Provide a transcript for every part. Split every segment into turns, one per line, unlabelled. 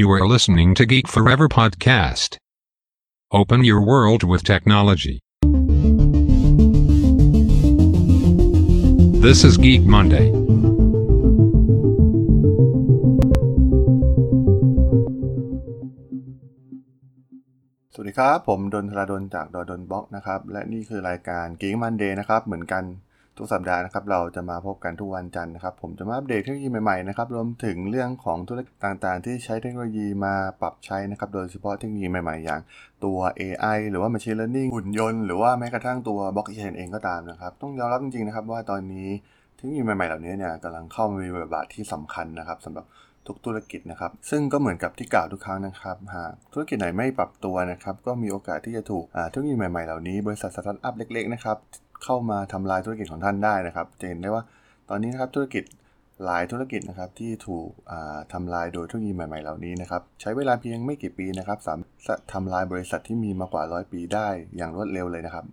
You are listening to Geek Forever podcast. Open your world with technology. This is Geek Monday.
สวัสดีครับ ผมดนทราดนจากดดนบล็อกนะครับ และนี่คือรายการ Geek Monday นะครับ เหมือนกัน ทุกสัปดาห์นะครับเราจะมาพบกันทุกวันจันทร์นะครับผมจะมาอัปเดตเทคโนโลยีใหม่ๆนะครับรวมถึงเรื่องของธุรกิจต่างๆ ที่ใช้เทคโนโลยีมาปรับใช้นะครับโดยเฉพาะเทคโนโลยีใหม่ๆ อย่างตัว AI หรือว่า Machine Learning หุ่นยนต์หรือว่าแม้กระทั่งตัวบล็อกเชนเองก็ตามนะครับต้องยอมรับจริงๆนะครับว่าตอนนี้เทคโนโลยีใหม่ๆเหล่านี้เนี่ยกำลังเข้ามามีบทบาทที่สำคัญนะครับสำหรับทุกธุรกิจนะครับ ซึ่งก็เหมือนกับที่กล่าวทุกครั้งนะครับ หากธุรกิจไหนไม่ปรับตัวนะครับ ก็มีโอกาสที่จะถูกเทคโนโลยีใหม่ๆเหล่านี้ บริษัทสตาร์ทอัพเล็กๆนะครับ เข้ามาทำลายธุรกิจของท่านได้นะครับ จะเห็นได้ว่าตอนนี้นะครับธุรกิจหลายธุรกิจนะครับที่ถูกอ่าทำลายโดยเทคโนโลยีใหม่ๆเหล่านี้นะครับใช้เวลาเพียงไม่กี่ปีนะครับสามารถทำลายบริษัทที่มีมากว่าร้อยปีได้อย่างรวดเร็วเลยนะครับ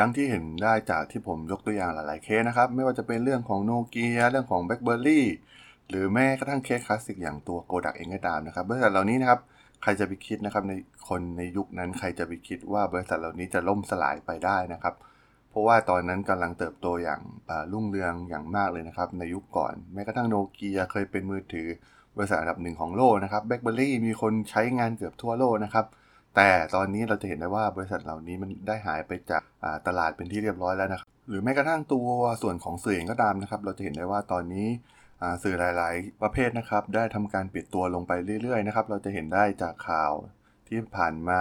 ดังที่เห็นได้จากที่ผมยกตัวอย่างหลายๆเคสนะครับไม่ว่าจะเป็นเรื่องของโนเกียเรื่องของแบล็คเบอร์รี่หรือแม้กระทั่งเคสคลาสสิกอย่างตัวโกดักเองก็ตามนะครับบริษัทเหล่านี้นะครับใครจะไปคิดนะครับในคนในยุคนั้นใครจะไปคิดว่าบริษัทเหล่านี้จะล่มสลายไปได้นะครับ ราะว่าตอนนั้นกำลังเติบโตอย่างรุ่งเรืองอย่างมากเลยนะครับ ในยุคก่อน แม้กระทั่งโนเกียเคยเป็นมือถือบริษัทอันดับหนึ่งของโลกนะครับแบล็คเบอร์รี่มีคนใช้งานเกือบทั่วโลกนะครับ แต่ตอนนี้เราจะเห็นได้ว่าบริษัทเหล่านี้มันได้หายไปจากตลาดเป็นที่เรียบร้อยแล้วนะครับ หรือแม้กระทั่งตัวส่วนของสื่อเองก็ตามนะครับ เราจะเห็นได้ว่าตอนนี้สื่อหลาย ๆ ประเภทนะครับ ได้ทำการปิดตัวลงไปเรื่อย ๆ นะครับ เราจะเห็นได้จากข่าวที่ผ่านมา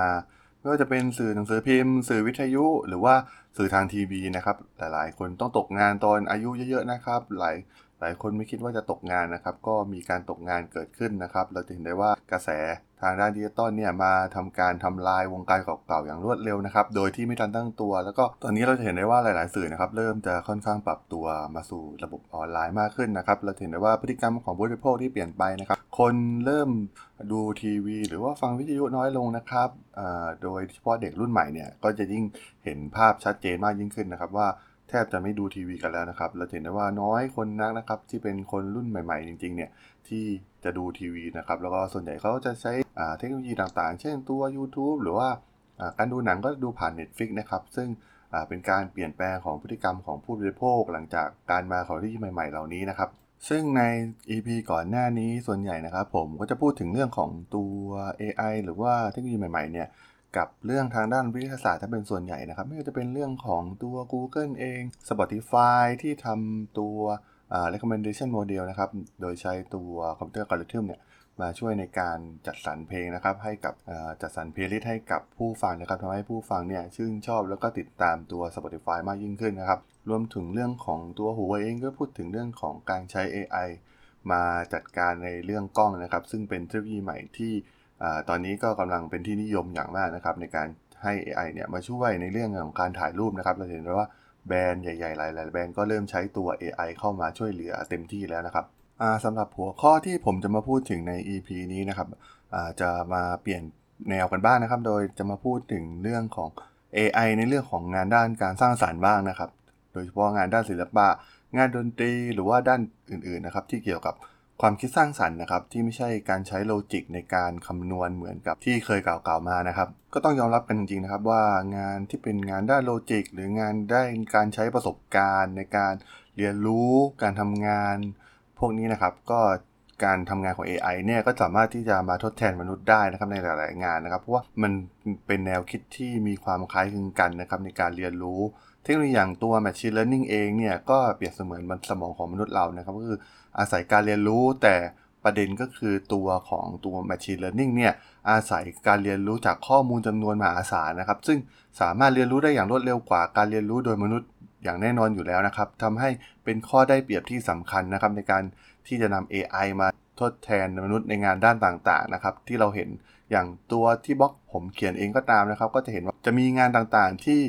ไม่ว่าจะเป็นสื่อหนังสือพิมพ์ สื่อวิทยุ หรือว่าสื่อทางทีวีนะครับ หลายๆ คนต้องตกงานตอนอายุเยอะๆนะครับ หลายหลายคนไม่คิดว่าจะตกงานนะครับ ก็มีการตกงานเกิดขึ้นนะครับ เราจะเห็นได้ว่ากระแส ทางด้านดิจิตอลเนี่ยมาทำการทำลายวงการเก่าๆอย่างรวดเร็วนะครับ โดยที่ไม่ทันตั้งตัว แล้วก็ตอนนี้เราจะเห็นได้ว่าหลายๆสื่อนะครับเริ่มจะค่อนข้างปรับตัวมาสู่ระบบออนไลน์มากขึ้นนะครับ เราเห็นได้ว่าพฤติกรรมของผู้บริโภคที่เปลี่ยนไปนะครับ คนเริ่มดูทีวี หรือว่าฟังวิทยุน้อยลงนะครับโดยเฉพาะเด็กรุ่นใหม่เนี่ยก็จะยิ่งเห็นภาพชัดเจนมากยิ่งขึ้นนะครับว่าแทบจะไม่ดูทีวีกันแล้วนะครับ เราเห็นได้ว่าน้อยคนนักนะครับที่เป็นคนรุ่นใหม่ ๆ จริงๆเนี่ยที่ จะดูทีวีนะครับ แล้วก็ส่วนใหญ่เขาจะใช้เทคโนโลยีต่างๆ เช่นตัว YouTube หรือว่าการดูหนังก็ดูผ่าน Netflix นะครับ ซึ่งเป็นการเปลี่ยนแปลงของพฤติกรรมของผู้บริโภค หลังจากการมาของเทคโนโลยีใหม่ ๆ เหล่านี้นะครับ ซึ่งใน EP ก่อนหน้านี้ส่วนใหญ่นะครับ ผมก็จะพูดถึงเรื่องของตัว AI หรือว่าเทคโนโลยีใหม่ๆเนี่ยกับเรื่องทางด้านวิทยาศาสตร์ถ้าเป็นส่วนใหญ่นะครับ ไม่ว่าจะเป็นเรื่องของตัว Google เอง Spotify ที่ทำตัว recommendation model นะครับ โดยใช้ตัว computer algorithm เนี่ยมาช่วยในการจัดสรรเพลงนะครับ ให้กับจัดสรร playlist ให้กับผู้ฟังนะครับทำให้ผู้ฟังเนี่ยชื่นชอบแล้วก็ติดตามตัว Spotify มากยิ่งขึ้นนะครับ รวมถึงเรื่องของตัวหัวเองก็พูดถึงเรื่องของการใช้ AI มาจัดการในเรื่องกล้องนะครับ ซึ่งเป็นเทคโนโลยีใหม่ที่ตอนนี้ก็กำลังเป็นที่นิยมอย่างมากนะครับ ในการให้ AI เนี่ยมาช่วยในเรื่องของการถ่ายรูปนะครับ เราเห็นได้ว่า แบรนด์ใหญ่ๆหลายๆแบรนด์ก็เริ่มใช้ตัว AI เข้ามาช่วยเหลือเต็มที่แล้วนะครับสำหรับหัวข้อที่ผมจะมาพูดถึงใน EP นี้นะครับจะมาเปลี่ยนแนวกันบ้างนะครับ โดยจะมาพูดถึงเรื่องของ AI ในเรื่องของงานด้านการสร้างสารรค์บ้างนะครับ โดยเฉพาะงานด้านศิลปะ งานดนตรีหรือว่าด้านอื่นๆนะครับที่เกี่ยวกับ ความคิดสร้างสรรค์นะครับที่ไม่ใช่การใช้โลจิกในการคำนวณเหมือนกับที่เคยกล่าวมานะครับก็ต้องยอมรับกันจริงๆนะครับว่างานที่เป็นงานด้านโลจิก หรืองานได้การใช้ประสบการณ์ ในการเรียนรู้การทำงาน พวกนี้นะครับก็การทำงานของ AI เนี่ยก็สามารถที่จะมาทดแทนมนุษย์ได้นะครับในหลาย ๆ งานนะครับ เพราะว่ามันเป็นแนวคิดที่มีความคล้ายคลึงกันนะครับในการเรียนรู้ เทคโนโลยีอย่างตัว Machine Learning เองเนี่ยก็เปรียบเสมือนมันสมองของมนุษย์เรานะครับก็คืออาศัยการเรียนรู้แต่ประเด็นก็คือตัวของตัว Machine Learning เนี่ยอาศัยการเรียนรู้จากข้อมูลจำนวนมหาศาลนะครับ ซึ่งสามารถเรียนรู้ได้อย่างรวดเร็วกว่าการเรียนรู้โดยมนุษย์อย่างแน่นอนอยู่แล้วนะครับทำให้เป็นข้อได้เปรียบที่สำคัญนะครับในการที่จะนำ AI มาทดแทนมนุษย์ในงานด้านต่างๆนะครับที่เราเห็นอย่างตัวที่บล็อกผมเขียนเองก็ตามนะครับ ก็จะเห็นว่าจะมีงานต่างๆที่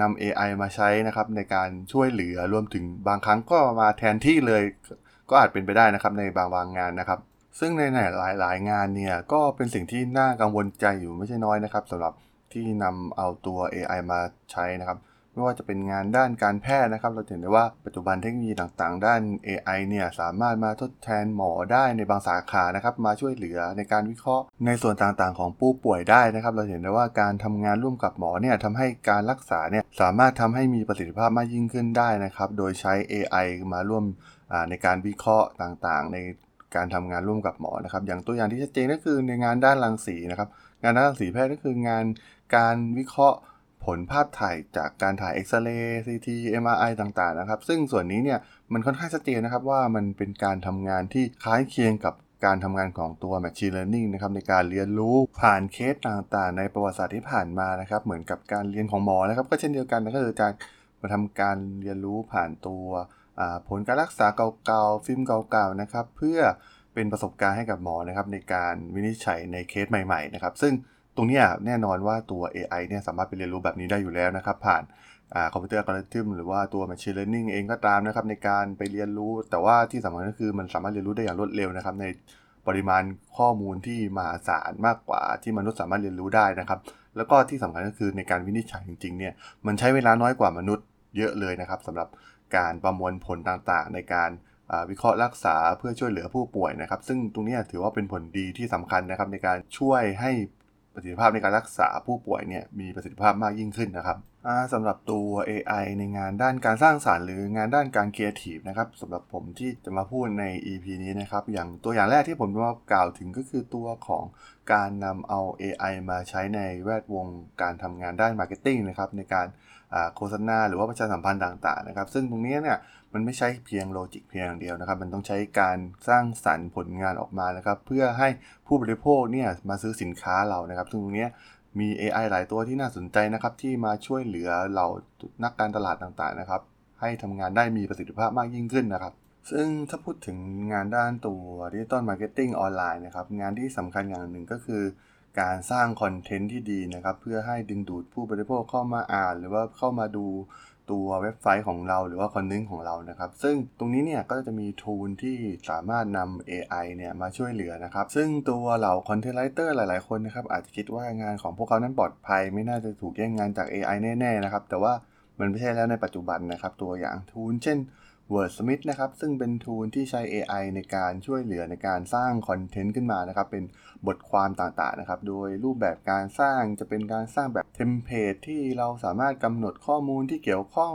นำ AI มาใช้นะครับในการช่วยเหลือรวมถึงบางครั้งก็มาแทนที่เลย ก็อาจเป็นไปได้นะครับในบางบางงานนะครับ ซึ่งในหลายหลายงานเนี่ยก็เป็นสิ่งที่น่ากังวลใจอยู่ไม่ใช่น้อยนะครับสำหรับที่นำเอาตัว AI มาใช้นะครับ ไม่ว่าจะเป็นงานด้านการแพทย์นะครับ เราเห็นได้ว่าปัจจุบันเทคโนโลยีต่างๆ ด้าน AI เนี่ยสามารถมาทดแทนหมอได้ในบางสาขานะครับ มาช่วยเหลือในการวิเคราะห์ ในส่วนต่างๆ ของผู้ป่วยได้นะครับ เราเห็นได้ว่าการทำงานร่วมกับหมอเนี่ยทำให้การรักษาเนี่ยสามารถทำให้มีประสิทธิภาพมากยิ่งขึ้นได้นะครับ โดยใช้ AI มาร่วมอ่าในการวิเคราะห์ต่างๆ ในการทำงานร่วมกับหมอนะครับ อย่างตัวอย่างที่ชัดเจนก็คือในงานด้านรังสีนะครับ งานด้านรังสีแพทย์ก็คืองานการวิเคราะห์ ผลภาพถ่ายจากการถ่ายเอ็กซเรย์ซีทีเอ็มไอต่างๆนะครับ ซึ่งส่วนนี้เนี่ยมันค่อนข้างชัดเจนนะครับว่ามันเป็นการทำงานที่คล้ายเคียงกับการทำงานของตัว Machine Learning นะครับในการเรียนรู้ผ่านเคสต่างๆ ในประวัติศาสตร์ที่ผ่านมานะครับเหมือนกับการเรียนของหมอนะครับก็เช่นเดียวกันนะก็คือการมาทำการเรียนรู้ผ่านตัวผลการรักษาเก่าๆฟิล์มเก่าๆนะครับเพื่อเป็นประสบการณ์ให้กับหมอนะครับในการวินิจฉัยในเคสใหม่ๆนะครับซึ่ง ตรงนี้แน่นอนว่าตัว AI เนี่ยสามารถไปเรียนรู้แบบนี้ได้อยู่แล้วนะครับ ผ่าน computer algorithm หรือว่าตัว Machine Learning เองก็ตามนะครับ ในการไปเรียนรู้ แต่ว่าที่สำคัญก็คือมันสามารถเรียนรู้ได้อย่างรวดเร็วนะครับ ในปริมาณข้อมูลที่มหาศาลมากกว่าที่มนุษย์สามารถเรียนรู้ได้นะครับ แล้วก็ที่สำคัญก็คือในการวินิจฉัยจริงๆเนี่ยมันใช้เวลาน้อยกว่ามนุษย์เยอะเลยนะครับสำหรับการประมวลผลต่างๆ ในการวิเคราะห์รักษาเพื่อช่วยเหลือผู้ป่วยนะครับ ซึ่งตรงนี้ถือว่าเป็นผลดีที่สำคัญนะครับในการช่วยให้ ประสิทธิภาพในการรักษาผู้ป่วยเนี่ยมีประสิทธิภาพมากยิ่งขึ้นนะครับสำหรับตัว AI ในงานด้านการสร้างสารรค์หรืองานด้านการครีเอทีฟนะครับสำหรับผมที่จะมาพูดใน EP นี้นะครับอย่างตัวอย่างแรกที่ผมจะมากล่าวถึงก็คือตัวของการนำเอา AI มาใช้ในแวดวงการทำงานด้าน marketing นะครับในการโฆษณาหรือว่าประชาสัมพันธ์ต่างๆนะครับ ซึ่งตรงนี้เนี่ย มันไม่ใช่เพียง logic เพียงอย่างเดียวนะครับ มันต้องใช้การสร้างสรรค์ผลงานออกมานะครับ เพื่อให้ผู้บริโภคเนี่ยมาซื้อสินค้าเรานะครับ ซึ่งตรงนี้มี AI หลายตัวที่น่าสนใจนะครับ ที่มาช่วยเหลือเรานักการตลาดต่างๆนะครับ ให้ทำงานได้มีประสิทธิภาพมากยิ่งขึ้นนะครับซึ่งถ้าพูดถึงงานด้านตัว digital marketing ออนไลน์นะครับ งานที่สำคัญอย่างหนึ่งก็คือ การสร้าง content ที่ดีนะครับ เพื่อให้ดึงดูดผู้บริโภคเข้ามาอ่าน หรือว่าเข้ามาดู ตัวเว็บไซต์ของเราหรือว่า content ของเรานะครับ ซึ่งตรงนี้เนี่ยก็จะมี tool ที่สามารถนำ AI เนี่ยมาช่วยเหลือนะครับ ซึ่งตัวเหล่า content writer หลาย ๆ คนนะครับอาจจะคิดว่างานของพวกเขานั้นปลอดภัย ไม่น่าจะถูกแย่งงานจาก AI แน่ ๆ นะครับ แต่ว่ามันไม่ใช่แล้วในปัจจุบันนะครับ ตัวอย่าง tool เช่น Wordsmith นะครับ ซึ่งเป็น tool ที่ใช้ AI ในการช่วยเหลือในการสร้าง content ขึ้นมานะครับ เป็นบทความต่างๆนะครับ โดยรูปแบบการสร้างจะเป็นการสร้างแบบ template ที่เราสามารถกำหนดข้อมูลที่เกี่ยวข้อง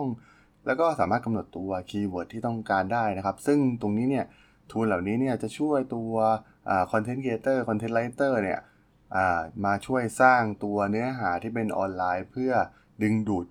แล้วก็สามารถกำหนดตัว keyword ที่ต้องการได้นะครับ ซึ่งตรงนี้เนี่ย tool เหล่านี้เนี่ยจะช่วยตัว content creator content writer เนี่ยมาช่วยสร้างตัวเนื้อหาที่เป็นออนไลน์ เพื่อดึงดูด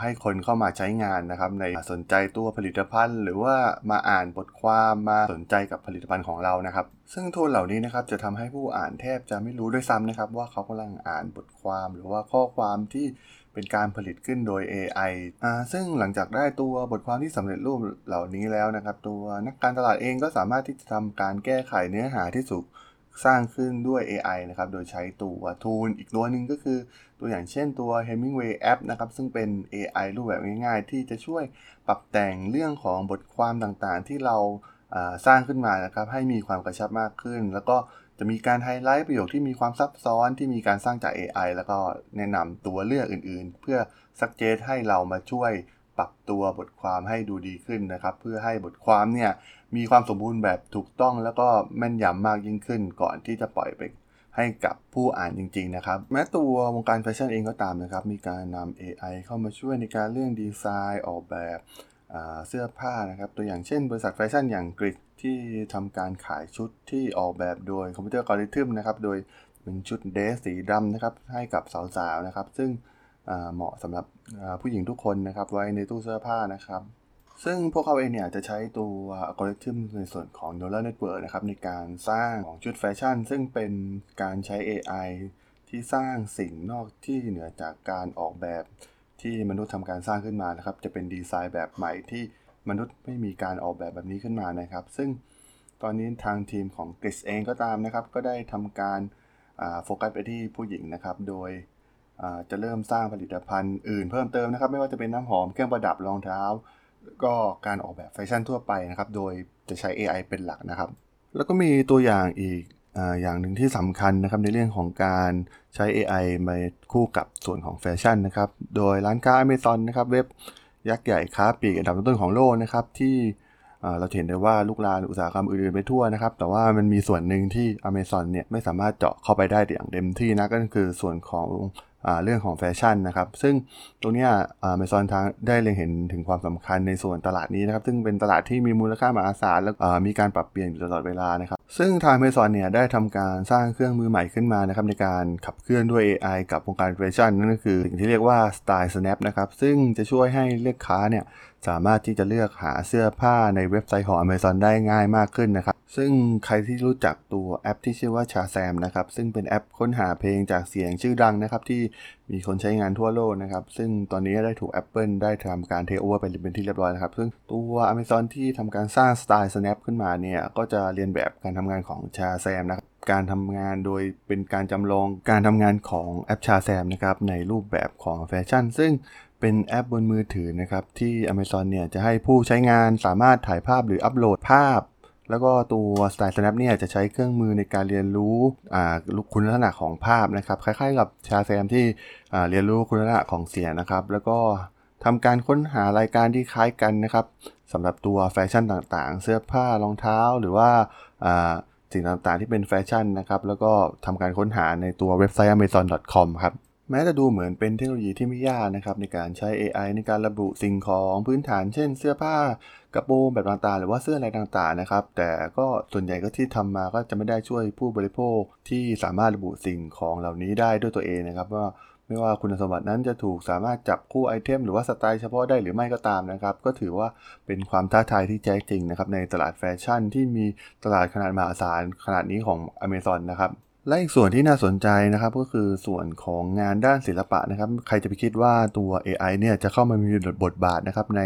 ให้คนเข้ามาใช้งานนะครับ ในสนใจตัวผลิตภัณฑ์ หรือว่ามาอ่านบทความมาสนใจกับผลิตภัณฑ์ของเรานะครับ ซึ่งทูลเหล่านี้นะครับจะทำให้ผู้อ่านแทบจะไม่รู้ด้วยซ้ำนะครับ ว่าเขากำลังอ่านบทความหรือว่าข้อความที่เป็นการผลิตขึ้นโดย AI อ่าซึ่งหลังจากได้ตัวบทความที่สำเร็จรูปเหล่านี้แล้วนะครับ ตัวนักการตลาดเองก็สามารถที่จะทำการแก้ไขเนื้อหาที่ถูก สร้างขึ้นด้วย AI นะครับ โดยใช้ตัวทูลอีกตัวหนึ่งก็คือตัวอย่างเช่นตัว Hemingway App นะครับ ซึ่งเป็น AI รูปแบบง่ายๆ ที่จะช่วยปรับแต่งเรื่องของบทความต่างๆ ที่เราสร้างขึ้นมานะครับ ให้มีความกระชับมากขึ้น แล้วก็จะมีการไฮไลท์ประโยคที่มีความซับซ้อนที่มีการสร้างจาก AI แล้วก็แนะนำตัวเลือกอื่นๆ เพื่อสักเจตให้เรามาช่วยปรับตัวบทความให้ดูดีขึ้นนะครับ เพื่อให้บทความเนี่ย มีความสมบูรณ์แบบถูกต้องแล้วก็แม่นยำมากยิ่งขึ้น ก่อนที่จะปล่อยไปให้กับผู้อ่านจริง ๆ นะครับ แม้ตัววงการแฟชั่นเองก็ตามนะครับ มีการนำ AI เข้ามาช่วยในการเรื่องดีไซน์ออกแบบเสื้อผ้านะครับ ตัวอย่างเช่น บริษัทแฟชั่นอย่าง Glitch ที่ทำการขายชุดที่ออกแบบโดย computer algorithm นะครับ โดยเป็นชุดเดรสสีดำนะครับ ให้กับสาวๆนะครับ ซึ่งเหมาะสำหรับผู้หญิงทุกคนนะครับ ไว้ในตู้เสื้อผ้านะครับ ซึ่งพวกเขาเองเนี่ยจะใช้ตัวอัลกอริทึมในส่วนของ neural network นะครับในการสร้างของชุดแฟชั่น ซึ่งเป็นการใช้ AI ที่สร้างสิ่งนอกที่เหนือจากการออกแบบที่มนุษย์ทำการสร้างขึ้นมานะครับ จะเป็นดีไซน์แบบใหม่ที่มนุษย์ไม่มีการออกแบบแบบนี้ขึ้นมานะครับ ซึ่งตอนนี้ทางทีมของกริสเองก็ตามนะครับ ก็ได้ทำการโฟกัสไปที่ผู้หญิงนะครับ โดยจะเริ่มสร้างผลิตภัณฑ์อื่นเพิ่มเติมนะครับ ไม่ว่าจะเป็นน้ำหอมเครื่องประดับรองเท้า ก็การออกแบบแฟชั่นทั่วไปนะครับ โดยจะใช้ AI เป็นหลักนะครับ แล้วก็มีตัวอย่างอีกอย่างหนึ่งที่สำคัญนะครับในเรื่องของการใช้ AI มาคู่กับส่วนของแฟชั่นนะครับ โดยร้านค้า Amazon นะครับ เว็บยักษ์ใหญ่ค้าปลีกอันดับต้นๆของโลกนะครับ ที่เราเห็นได้ว่ารุกรานอุตสาหกรรมอื่นๆไปทั่วนะครับ แต่ว่ามันมีส่วนหนึ่งที่ Amazon เนี่ยไม่สามารถเจาะเข้าไปได้อย่างเต็มที่นะก็คือส่วนของ เรื่องของแฟชั่นนะครับ ซึ่งตรงนี้อ่า Amazon ทางได้เล็งเห็นถึงความสำคัญในส่วนตลาดนี้นะครับ ซึ่งเป็นตลาดที่มีมูลค่ามหาศาลและมีการปรับเปลี่ยนอยู่ตลอดเวลานะครับ ซึ่งทาง Amazon เนี่ยได้ทำการสร้างเครื่องมือใหม่ขึ้นมานะครับในการขับเคลื่อนด้วย AI กับวงการแฟชั่นนั่นก็คือสิ่งที่เรียกว่า Style Snap นะครับซึ่งจะช่วยให้ลูกค้าเนี่ยสามารถที่จะเลือกหาเสื้อผ้าในเว็บไซต์ของ Amazon ได้ง่ายมากขึ้นนะครับ ซึ่งใครที่รู้จักตัวแอปที่ชื่อว่า Shazam นะครับ ซึ่งเป็นแอปค้นหาเพลงจากเสียงชื่อดังนะครับ ที่มีคนใช้งานทั่วโลกนะครับ ซึ่งตอนนี้ได้ถูก Apple ได้ทำการเทคโอเวอร์ไปเป็นที่เรียบร้อยนะครับ ซึ่งตัว Amazon ที่ทำการสร้าง Style Snap ขึ้นมาเนี่ย ก็จะเลียนแบบการทำงานของ Shazam นะครับการทำงานโดยเป็นการจำลองการทำงานของแอป Shazam นะครับในรูปแบบของแฟชั่น ซึ่งเป็นแอปบนมือถือนะครับที่ Amazon เนี่ยจะให้ผู้ใช้งานสามารถถ่ายภาพหรืออัปโหลดภาพ แล้วก็ตัว Style Snap เนี่ยจะใช้เครื่องมือในการเรียนรู้คุณลักษณะของภาพนะครับคล้ายๆ กับชาแซมที่เรียนรู้คุณลักษณะของเสียงนะครับ แล้วก็ทำการค้นหารายการที่คล้ายกันนะครับสำหรับตัวแฟชั่นต่างๆ เสื้อผ้ารองเท้าหรือว่าอ่าสิ่งต่างๆที่เป็นแฟชั่นนะครับ แล้วก็ทำการค้นหาในตัวเว็บไซต์ amazon.com ครับ แม้จะดูเหมือนเป็นเทคโนโลยีที่ไม่ยากนะครับในการใช้ AI ในการระบุสิ่งของพื้นฐาน เช่น เสื้อผ้ากระโปรงแบบต่างๆ หรือว่าเสื้ออะไรต่างๆนะครับ แต่ก็ส่วนใหญ่ก็ที่ทำมาก็จะไม่ได้ช่วยผู้บริโภคที่สามารถระบุสิ่งของเหล่านี้ได้ด้วยตัวเองนะครับ ว่าไม่ว่าคุณสมบัตินั้นจะถูกสามารถจับคู่ไอเทมหรือว่าสไตล์เฉพาะได้หรือไม่ก็ตามนะครับ ก็ถือว่าเป็นความท้าทายที่แท้จริงนะครับในตลาดแฟชั่นที่มีตลาดขนาดมหาศาลขนาดนี้ของ Amazon นะครับ และอีกส่วนที่น่าสนใจนะครับก็คือส่วนของงานด้านศิลปะนะครับ ใครจะไปคิดว่าตัว AI เนี่ยจะเข้ามามีบทบาทนะครับใน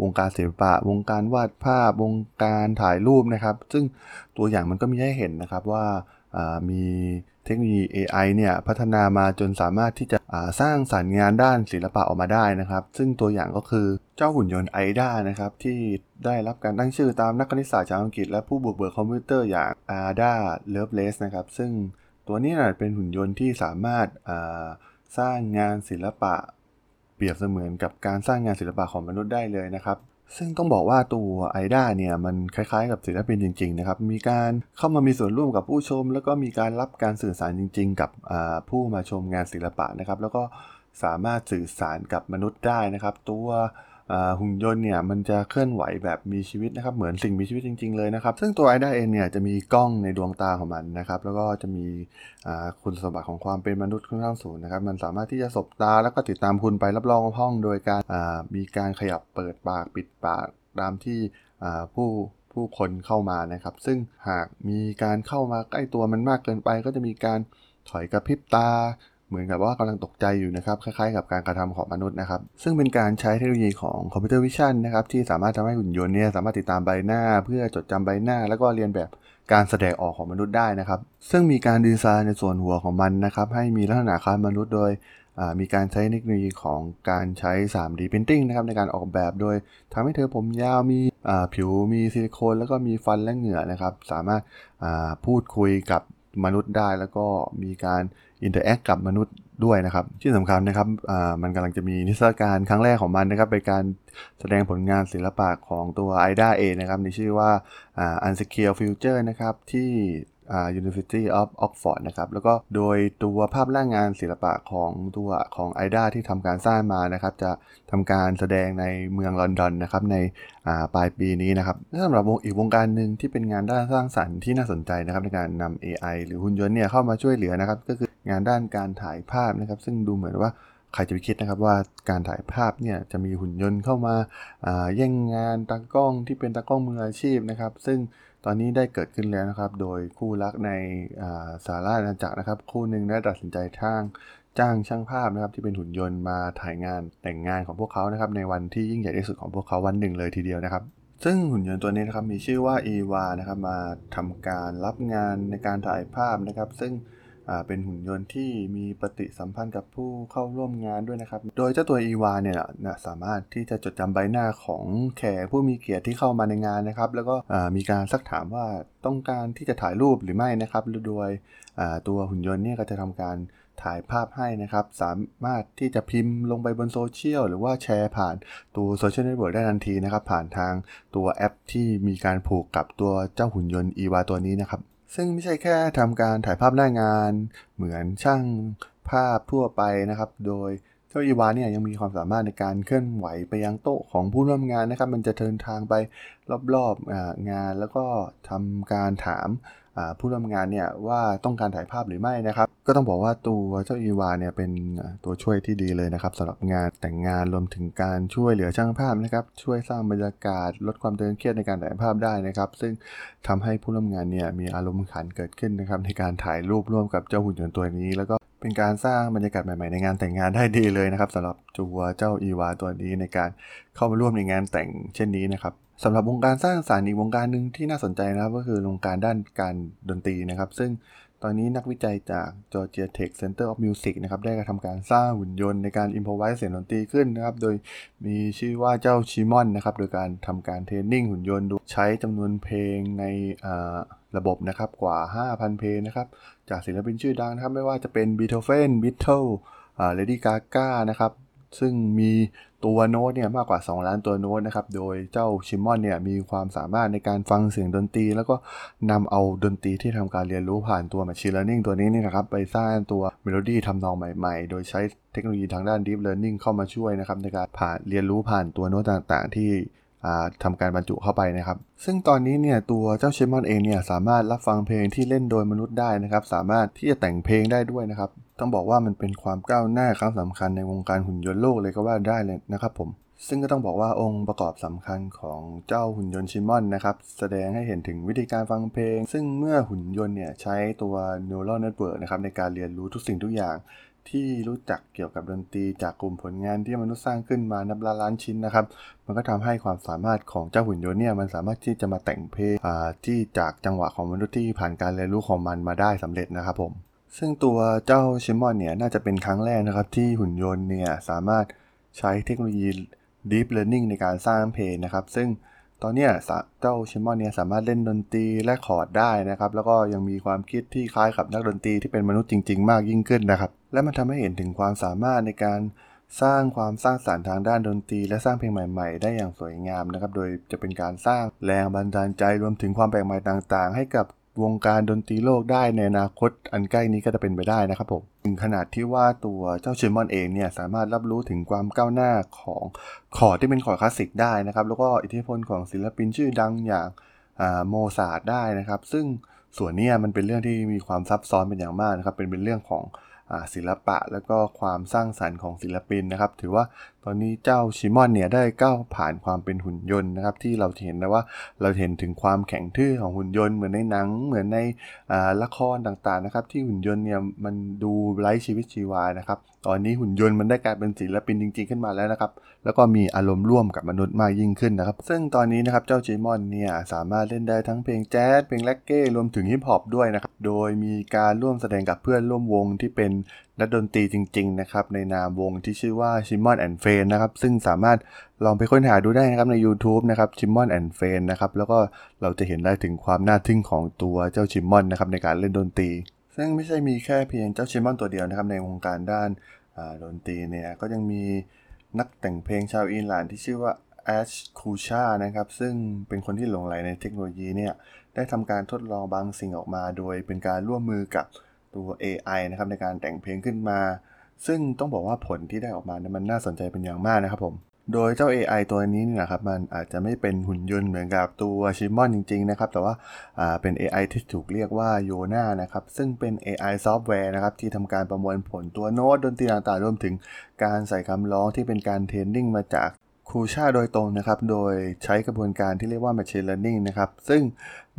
วงการศิลปะ วงการวาดภาพ วงการถ่ายรูปนะครับ ซึ่งตัวอย่างมันก็มีให้เห็นนะครับว่าามีเทคโนโลยี AI เนี่ยพัฒนามาจนสามารถที่จะสร้างสรรค์งานด้านศิลปะออกมาได้นะครับ ซึ่งตัวอย่างก็คือเจ้าหุ่นยนต์ไอด้านะครับที่ได้รับการตั้งชื่อตามนักคณิตศาสตร์ชาวอังกฤษ และผู้บุกเบิกคอมพิวเตอร์อย่าง Ada Lovelace นะครับซึ่ง ตัวนี้นะเป็นหุ่นยนต์ที่สามารถสร้างงานศิลปะ เปรียบเสมือนกับการสร้างงานศิลปะของมนุษย์ได้เลยนะครับ ซึ่งต้องบอกว่าตัว Ai-Da เนี่ยมันคล้ายๆ กับศิลปินจริงๆนะครับ มีการเข้ามามีส่วนร่วมกับผู้ชม แล้วก็มีการรับการสื่อสารจริง ๆ กับผู้มาชมงานศิลปะนะครับ แล้วก็สามารถสื่อสารกับมนุษย์ได้นะครับ ตัว หุ่นยนต์เนี่ยมันจะเคลื่อนไหวแบบมีชีวิตนะครับเหมือนสิ่งมีชีวิตจริง ๆเลยนะครับ ซึ่งตัว Ai-Da เองเนี่ยจะมีกล้องในดวงตาของมันนะครับแล้วก็จะมีคุณสมบัติของความเป็นมนุษย์ค่อนข้างสูงนะครับมันสามารถที่จะสบตาแล้วก็ติดตามคุณไปรับรองห้อง โดยการมีการขยับเปิดปากปิดปากตามที่ผู้ผู้คนเข้ามานะครับ ซึ่งหากมีการเข้ามาใกล้ตัวมันมากเกินไป ก็จะมีการถอยกระพริบตา เหมือนกับว่ากำลังตกใจอยู่นะครับ คล้ายๆกับการกระทำของมนุษย์นะครับ ซึ่งเป็นการใช้เทคโนโลยีของ computer vision นะครับ ที่สามารถทำให้หุ่นยนต์เนี่ยสามารถติดตามใบหน้า เพื่อจดจำใบหน้า แล้วก็เลียนแบบการแสดงออกของมนุษย์ได้นะครับ ซึ่งมีการดีไซน์ในส่วนหัวของมันนะครับ ให้มีลักษณะคล้ายมนุษย์โดยมีการใช้เทคโนโลยีของการใช้ 3D Printing นะครับในการออกแบบโดยทำให้เธอผมยาวมีผิวมีซิลิโคน แล้วก็มีฟันและเหงื่อนะครับ สามารถพูดคุยกับมนุษย์ได้แล้วก็มีการ interact กับมนุษย์ด้วยนะครับ ที่สำคัญนะครับมันกำลังจะมีนิทรรศการครั้งแรกของมันนะครับเป็นการแสดงผลงานศิลปะของตัว Ai-Da เองนะครับในชื่อว่า Unsecure Future นะครับที่ University of Oxford นะครับ แล้วก็โดยตัวภาพร่างงานศิลปะของตัวของ IDA ที่ทำการสร้างมานะครับ จะทำการแสดงในเมืองลอนดอนนะครับในปลายปีนี้นะครับสำหรับวงอีกวงการหนึ่งที่เป็นงานด้านสร้างสรรค์ที่น่าสนใจนะครับในการนำ AI หรือหุ่นยนต์เนี่ยเข้ามาช่วยเหลือนะครับ ก็คืองานด้านการถ่ายภาพนะครับ ซึ่งดูเหมือนว่าใครจะไปคิดนะครับว่าการถ่ายภาพเนี่ยจะมีหุ่นยนต์เข้ามาแย่งงานตากล้องที่เป็นตากล้องมืออาชีพนะครับ ซึ่ง ตอนนี้ได้เกิดขึ้นแล้วนะครับ โดยคู่รักในสาราอาณาจักรนะครับ คู่หนึ่งได้ตัดสินใจทางจ้างช่างภาพนะครับที่เป็นหุ่นยนต์มาถ่ายงานแต่งงานของพวกเขานะครับในวันที่ยิ่งใหญ่ที่สุดของพวกเขาวันหนึ่งเลยทีเดียวนะครับ ซึ่งหุ่นยนต์ตัวนี้นะครับมีชื่อว่าอีวานะครับมาทำการรับงานในการถ่ายภาพนะครับ ซึ่ง เป็นหุ่นยนต์ที่มีปฏิสัมพันธ์กับผู้เข้าร่วมงานด้วยนะครับ โดยเจ้าตัวอีวาเนี่ยนะสามารถที่จะจดจำใบหน้าของแขกผู้มีเกียรติที่เข้ามาในงานนะครับ แล้วก็มีการซักถามว่าต้องการที่จะถ่ายรูปหรือไม่นะครับ โดยตัวหุ่นยนต์เนี่ยก็จะทำการถ่ายภาพให้นะครับ สามารถที่จะพิมพ์ลงไปบนโซเชียลหรือว่าแชร์ผ่านตัว social network ได้ทันทีนะครับ ผ่านทางตัวแอปที่มีการผูกกับตัวเจ้าหุ่นยนต์อีวาตัวนี้นะครับ ซึ่งไม่ใช่แค่ทำการถ่ายภาพหน้างาน เหมือนช่างภาพทั่วไปนะครับ โดย เจ้าอีวาเนี่ยยังมีความสามารถในการเคลื่อนไหวไปยังโต๊ะของผู้ร่วมงานนะครับ มันจะเดินทางไปรอบๆงาน แล้วก็ทำการถามผู้ร่วมงานเนี่ยว่าต้องการถ่ายภาพหรือไม่นะครับ ก็ต้องบอกว่าตัวเจ้าอีวาเนี่ยเป็นตัวช่วยที่ดีเลยนะครับสำหรับงานแต่งงานรวมถึงการช่วยเหลือช่างภาพนะครับ ช่วยสร้างบรรยากาศลดความตึงเครียดในการถ่ายภาพได้นะครับ ซึ่งทำให้ผู้ร่วมงานเนี่ยมีอารมณ์ขันเกิดขึ้นนะครับในการถ่ายรูปร่วมกับเจ้าหุ่นยนต์ตัวนี้ แล้วก็ เป็นการสร้างบรรยากาศใหม่ๆในงานแต่งงานได้ดีเลยนะครับสำหรับตัวเจ้าอีวาตัวนี้ในการเข้ามาร่วมในงานแต่งเช่นนี้นะครับสำหรับวงการสร้างสรรค์อีกวงการหนึ่งที่น่าสนใจนะครับ ก็คือวงการด้านการดนตรีนะครับ ซึ่งตอนนี้นักวิจัยจาก Georgia Tech Center of Music นะครับได้กระทำการสร้างหุ่นยนต์ในการ improvise เสียงดนตรีขึ้นนะครับ โดยมีชื่อว่าเจ้า Shimon นะครับ โดยการทำการ training หุ่นยนต์โดยใช้จำนวนเพลงใน ระบบนะครับกว่า 5,000 เพลงนะครับ จากศิลปินชื่อดังนะครับ ไม่ว่าจะเป็น Beethoven Beatlesเลดี้กาก้านะครับ ซึ่งมีตัวโน้ตเนี่ยมากกว่า 2 ล้านตัวโน้ตนะครับ โดยเจ้าชิมอนเนี่ยมีความสามารถในการฟังเสียงดนตรี แล้วก็นำเอาดนตรีที่ทำการเรียนรู้ผ่านตัว Machine Learning ตัวนี้นี่นะครับ ไปสร้างตัวเมโลดี้ทำนองใหม่ๆ โดยใช้เทคโนโลยีทางด้าน Deep Learning เข้ามาช่วยนะครับ ในการผ่านเรียนรู้ผ่านตัวโน้ตต่างๆ ที่ อ่าทำการบรรจุเข้าไปนะครับ ซึ่งตอนนี้เนี่ยตัวเจ้าชิมอนเองเนี่ยสามารถรับฟังเพลงที่เล่นโดยมนุษย์ได้นะครับ สามารถที่จะแต่งเพลงได้ด้วยนะครับ ต้องบอกว่ามันเป็นความก้าวหน้าครั้งสำคัญในวงการหุ่นยนต์โลกเลยก็ว่าได้เลยนะครับผม ซึ่งก็ต้องบอกว่าองค์ประกอบสำคัญของเจ้าหุ่นยนต์ชิมอนนะครับ แสดงให้เห็นถึงวิธีการฟังเพลง ซึ่งเมื่อหุ่นยนต์เนี่ยใช้ตัว neural network นะครับในการเรียนรู้ทุกสิ่งทุกอย่าง ที่รู้จักเกี่ยวกับดนตรีจากกลุ่มผลงานที่มนุษย์สร้างขึ้นมานับล้านล้านชิ้นนะครับ มันก็ทำให้ความสามารถของเจ้าหุ่นยนต์เนี่ยมันสามารถที่จะมาแต่งเพลงที่จากจังหวะของมนุษย์ที่ผ่านการเรียนรู้ของมันมาได้สำเร็จนะครับผม ซึ่งตัวเจ้าชิมอนเนี่ยน่าจะเป็นครั้งแรกนะครับที่หุ่นยนต์เนี่ยสามารถใช้เทคโนโลยี Deep Learning ในการสร้างเพลงนะครับ ซึ่ง ตอนนี้เจ้าชิมอนเนี่ยสามารถเล่นดนตรีและคอร์ดได้นะครับ แล้วก็ยังมีความคิดที่คล้ายกับนักดนตรีที่เป็นมนุษย์จริง ๆ มากยิ่งขึ้นนะครับ และมันทำให้เห็นถึงความสามารถในการสร้างความสร้างสรรค์ทางด้านดนตรี และสร้างเพลงใหม่ๆ ได้อย่างสวยงามนะครับ โดยจะเป็นการสร้างแรงบันดาลใจรวมถึงความแปลกใหม่ต่างๆ ให้กับ วงการดนตรีโลกได้ในอนาคตอันใกล้นี้ก็จะเป็นไปได้นะครับผมถึงขนาดที่ว่าตัวเจ้าชิมอนเองเนี่ยสามารถรับรู้ถึงความก้าวหน้าของคอร์ดที่เป็นคอร์ดคลาสสิกได้นะครับ แล้วก็อิทธิพลของศิลปินชื่อดังอย่างโมซาร์ทได้นะครับ ซึ่งส่วนนี้มันเป็นเรื่องที่มีความซับซ้อนเป็นอย่างมากนะครับ เป็นเป็นเรื่องของศิลปะ แล้วก็ความสร้างสรรค์ของศิลปินนะครับ ถือว่าตอนนี้เจ้าชิมอนเนี่ยได้ก้าวผ่านความเป็นหุ่นยนต์นะครับ ที่เราเห็นนะว่าเราเห็นถึงความแข็งทื่อของหุ่นยนต์เหมือนในหนังเหมือนในละครต่างๆนะครับ ที่หุ่นยนต์เนี่ยมันดูไร้ชีวิตชีวานะครับ ตอนนี้หุ่นยนต์มันได้กลายเป็นศิลปินจริง ๆขึ้นมาแล้วนะครับ แล้วก็มีอารมณ์ร่วมกับมนุษย์มากยิ่งขึ้นนะครับ ซึ่งตอนนี้นะครับเจ้าจิมอนเนี่ยสามารถเล่นได้ทั้งเพลงแจ๊สเพลงเร็กเก้รวมถึงฮิปฮอปด้วยนะครับโดยมีการร่วมแสดงกับเพื่อนร่วมวงที่เป็น นักดนตรีจริงๆนะครับในนามวงที่ชื่อว่า Shimon and Friends นะครับซึ่งสามารถลองไปค้นหาดูได้นะครับใน YouTube นะครับ Shimon and Friends นะครับแล้วก็เราจะเห็นได้ถึงความน่าทึ่งของตัวเจ้าชิมอนนะครับในการเล่นดนตรี ซึ่งไม่ใช่มีแค่เพียงเจ้าชิมอนตัวเดียวนะครับในวงการด้านดนตรีเนี่ยก็ยังมีนักแต่งเพลงชาวอิหร่านที่ชื่อว่า Ash Koosha นะครับซึ่งเป็นคนที่หลงใหลในเทคโนโลยีเนี่ยได้ทำการทดลองบางสิ่งออกมาโดยเป็นการร่วมมือกับ ตัว AI นะครับในการแต่งเพลงขึ้นมา ซึ่งต้องบอกว่าผลที่ได้ออกมาเนี่ยมันน่าสนใจเป็นอย่างมากนะครับผมโดยเจ้า AI ตัวนี้นี่นะครับมันอาจจะไม่เป็นหุ่นยนต์เหมือนกับตัวชิมอนจริงๆนะครับแต่ว่าอ่าเป็น AI ที่ถูกเรียกว่าโยนานะครับซึ่งเป็น AI ซอฟต์แวร์นะครับที่ทำการประมวลผลตัวโน้ตดนตรีต่างๆรวมถึงการใส่คำร้องที่เป็นการ training มาจาก คูชาโดยตรงนะครับ โดยใช้กระบวนการที่เรียกว่า Machine Learning นะครับ ซึ่ง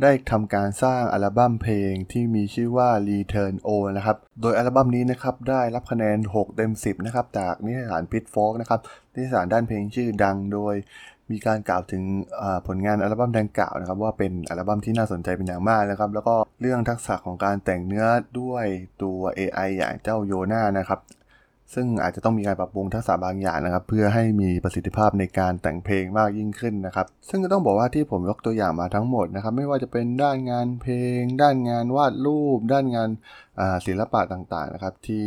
ได้ทำการสร้างอัลบั้มเพลงที่มีชื่อว่า Return O นะครับ โดยอัลบั้มนี้นะครับได้รับคะแนน 6 เต็ม 10 นะครับ จากนิตยสาร Pitchfork นะครับ นิตยสารด้านเพลงชื่อดังโดยมีการกล่าวถึงผลงานอัลบั้มดังกล่าวนะครับ ว่าเป็นอัลบั้มที่น่าสนใจเป็นอย่างมากนะครับ แล้วก็เรื่องทักษะของการแต่งเนื้อด้วยตัว AI อย่างเจ้าโยนานะครับ ซึ่งอาจจะต้องมีการปรับปรุงทักษะบางอย่างนะครับ เพื่อให้มีประสิทธิภาพในการแต่งเพลงมากยิ่งขึ้นนะครับ ซึ่งก็ต้องบอกว่าที่ผมยกตัวอย่างมาทั้งหมดนะครับ ไม่ว่าจะเป็นด้านงานเพลง ด้านงานวาดรูป ด้านงานศิลปะต่างๆนะครับ ที่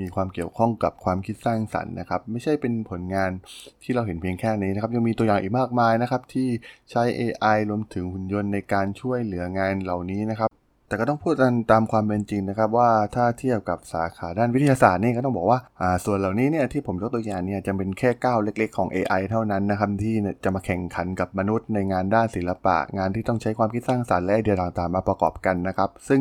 มีความเกี่ยวข้องกับความคิดสร้างสรรค์นะครับ ไม่ใช่เป็นผลงานที่เราเห็นเพียงแค่นี้นะครับ ยังมีตัวอย่างอีกมากมายนะครับ ที่ใช้ AI รวมถึงหุ่นยนต์ในการช่วยเหลืองานเหล่านี้นะครับ แต่ก็ต้องพูดกันตามความเป็นจริงนะครับว่าถ้าเทียบกับสาขาด้านวิทยาศาสตร์นี่ก็ต้องบอกว่าอ่าส่วนเหล่านี้เนี่ยที่ผมยกตัวอย่างเนี่ยจะเป็นแค่ก้าวเล็กๆของ AI เท่านั้นนะครับที่จะมาแข่งขันกับมนุษย์ในงานด้านศิลปะ งานที่ต้องใช้ความคิดสร้างสรรค์และไอเดียต่างๆมาประกอบกันนะครับ ซึ่ง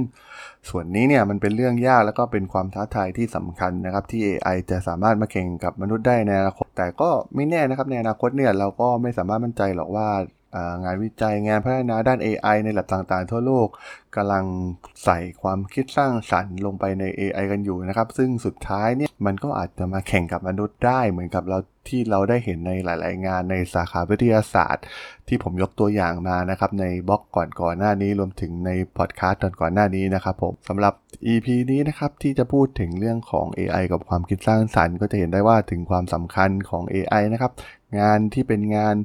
ส่วนนี้เนี่ยมันเป็นเรื่องยากแล้วก็เป็นความท้าทายที่สำคัญนะครับที่ AI จะสามารถมาแข่งกับมนุษย์ได้ในอนาคตแต่ก็ไม่แน่นะครับในอนาคตเนี่ยเราก็ไม่สามารถมั่นใจหรอกว่า งานวิจัยงานพัฒนาด้าน AI ในระดับต่างๆ ทั่วโลกกำลังใส่ความคิดสร้างสรรค์ลงไปใน AI กันอยู่นะครับ ซึ่งสุดท้ายเนี่ยมันก็อาจจะมาแข่งกับมนุษย์ได้เหมือนกับเราที่เราได้เห็นในหลาย ๆ งานในสาขาวิทยาศาสตร์ ที่ผมยกตัวอย่างมานะครับ ในบล็อกก่อนก่อนๆหน้านี้รวมถึงในพอดแคสต์ตอนก่อนหน้านี้นะครับผมสำหรับ EP นี้นะครับที่จะพูดถึงเรื่องของ AI กับความคิดสร้างสรรค์ ก็จะเห็นได้ว่าถึงความสำคัญของ AI นะครับงานที่เป็นงาน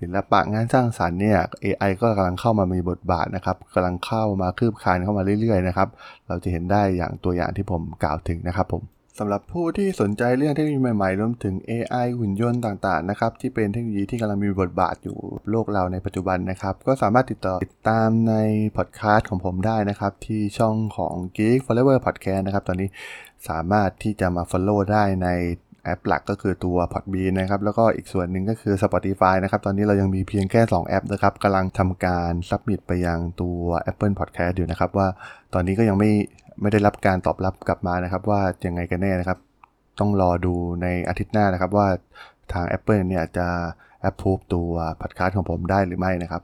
ศิลปะงานสร้างสรรค์เนี่ย AI ก็กำลังเข้ามามีบทบาทนะครับกำลังเข้ามาคืบคลานเข้ามาเรื่อยๆนะครับ เราจะเห็นได้อย่างตัวอย่างที่ผมกล่าวถึงนะครับผมสำหรับผู้ที่สนใจเรื่องเทคโนโลยีใหม่ๆ รวมถึง AI หุ่นยนต์ต่างๆ นะครับ ที่เป็นเทคโนโลยีที่กำลังมีบทบาทอยู่โลกเราในปัจจุบันนะครับ ก็สามารถติดต่อติดตามในพอดแคสต์ของผมได้นะครับ ที่ช่องของ Geek Forever Podcast นะครับ ตอนนี้สามารถที่จะมา Follow ได้ใน แอปหลักก็คือตัว Podbean นะครับ แล้วก็อีกส่วนหนึ่งก็คือ Spotify นะครับ ตอนนี้เรายังมีเพียงแค่ 2 แอปนะครับกำลังทำการ submit ไปยังตัว Apple Podcast อยู่นะครับ ว่าตอนนี้ก็ยังไม่ไม่ได้รับการตอบรับกลับมานะครับ ว่ายังไงกันแน่นะครับ ต้องรอดูในอาทิตย์หน้านะครับว่าทาง Apple เนี่ยจะ approve ตัวพอดแคสต์ของผมได้หรือไม่นะครับ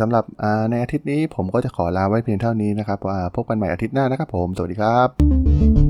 สำหรับในอาทิตย์นี้ผมก็จะขอลาไว้เพียงเท่านี้นะครับพบกันใหม่อาทิตย์หน้านะครับผม สวัสดีครับ